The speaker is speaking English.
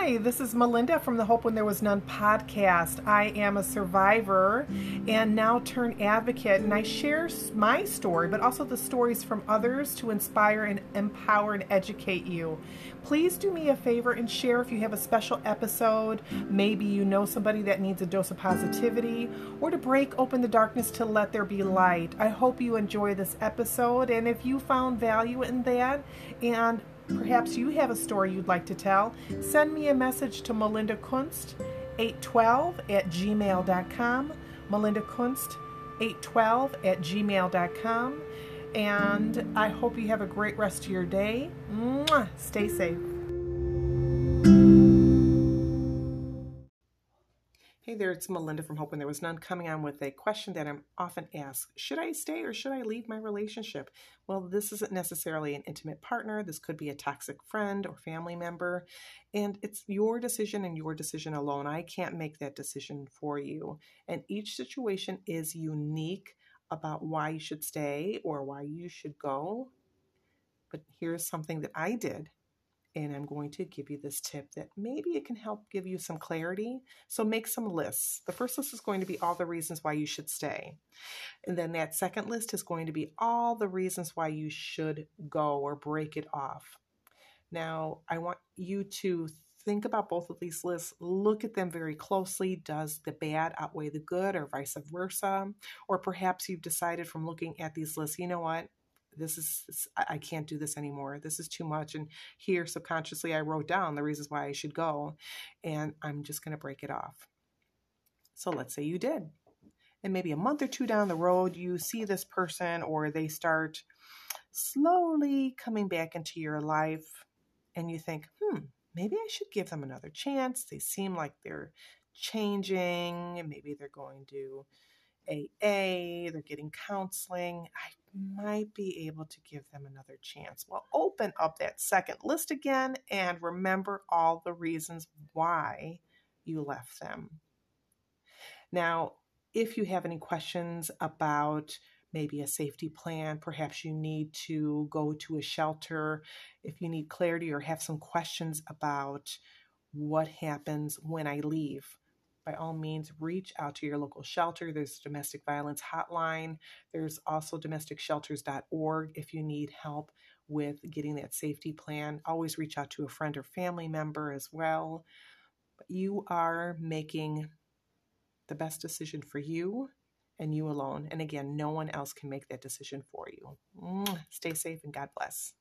Hi, this is Melinda from the Hope When There Was None podcast. I am a survivor and now turn advocate, and I share my story, but also the stories from others to inspire and empower and educate you. Please do me a favor and share if you have a special episode. Maybe you know somebody that needs a dose of positivity or to break open the darkness to let there be light. I hope you enjoy this episode, and if you found value in that and Perhaps you have a story you'd like to tell. Send me a message to Melinda Kunst, 812 at gmail.com. Melinda Kunst, 812 at gmail.com. And I hope you have a great rest of your day. Mwah! Stay safe. Hey there, it's Melinda from Hope When There Was None coming on with a question that I'm often asked Should I stay or should I leave my relationship? Well, this isn't necessarily an intimate partner. This could be a toxic friend or family member. And it's your decision and your decision alone. I can't make that decision for you. And each situation is unique about why you should stay or why you should go. But here's something that I did and I'm going to give you this tip that maybe it can help give you some clarity. So make some lists. The first list is going to be all the reasons why you should stay. And then that second list is going to be all the reasons why you should go or break it off. Now, I want you to think about both of these lists, look at them very closely. Does the bad outweigh the good or vice versa? Or perhaps you've decided from looking at these lists, you know what? This is i can't do this anymore. This is too much. And here subconsciously i wrote down the reasons why i should go and i'm just going to break it off. So let's say you did. And maybe a month or two down the road you see this person or they start slowly coming back into your life and you think hmm maybe i should give them another chance. They seem like they're changing. And maybe they're going to AA, they're getting counseling. I might be able to give them another chance. Well, open up that second list again and remember all the reasons why you left them. Now, if you have any questions about maybe a safety plan, perhaps you need to go to a shelter, if you need clarity or have some questions about what happens when I leave, by all means reach out to your local shelter. There's a domestic violence hotline. There's also domesticshelters.org if you need help with getting that safety plan. Always reach out to a friend or family member as well. You are making the best decision for you and you alone. And again, no one else can make that decision for you. Stay safe and God bless.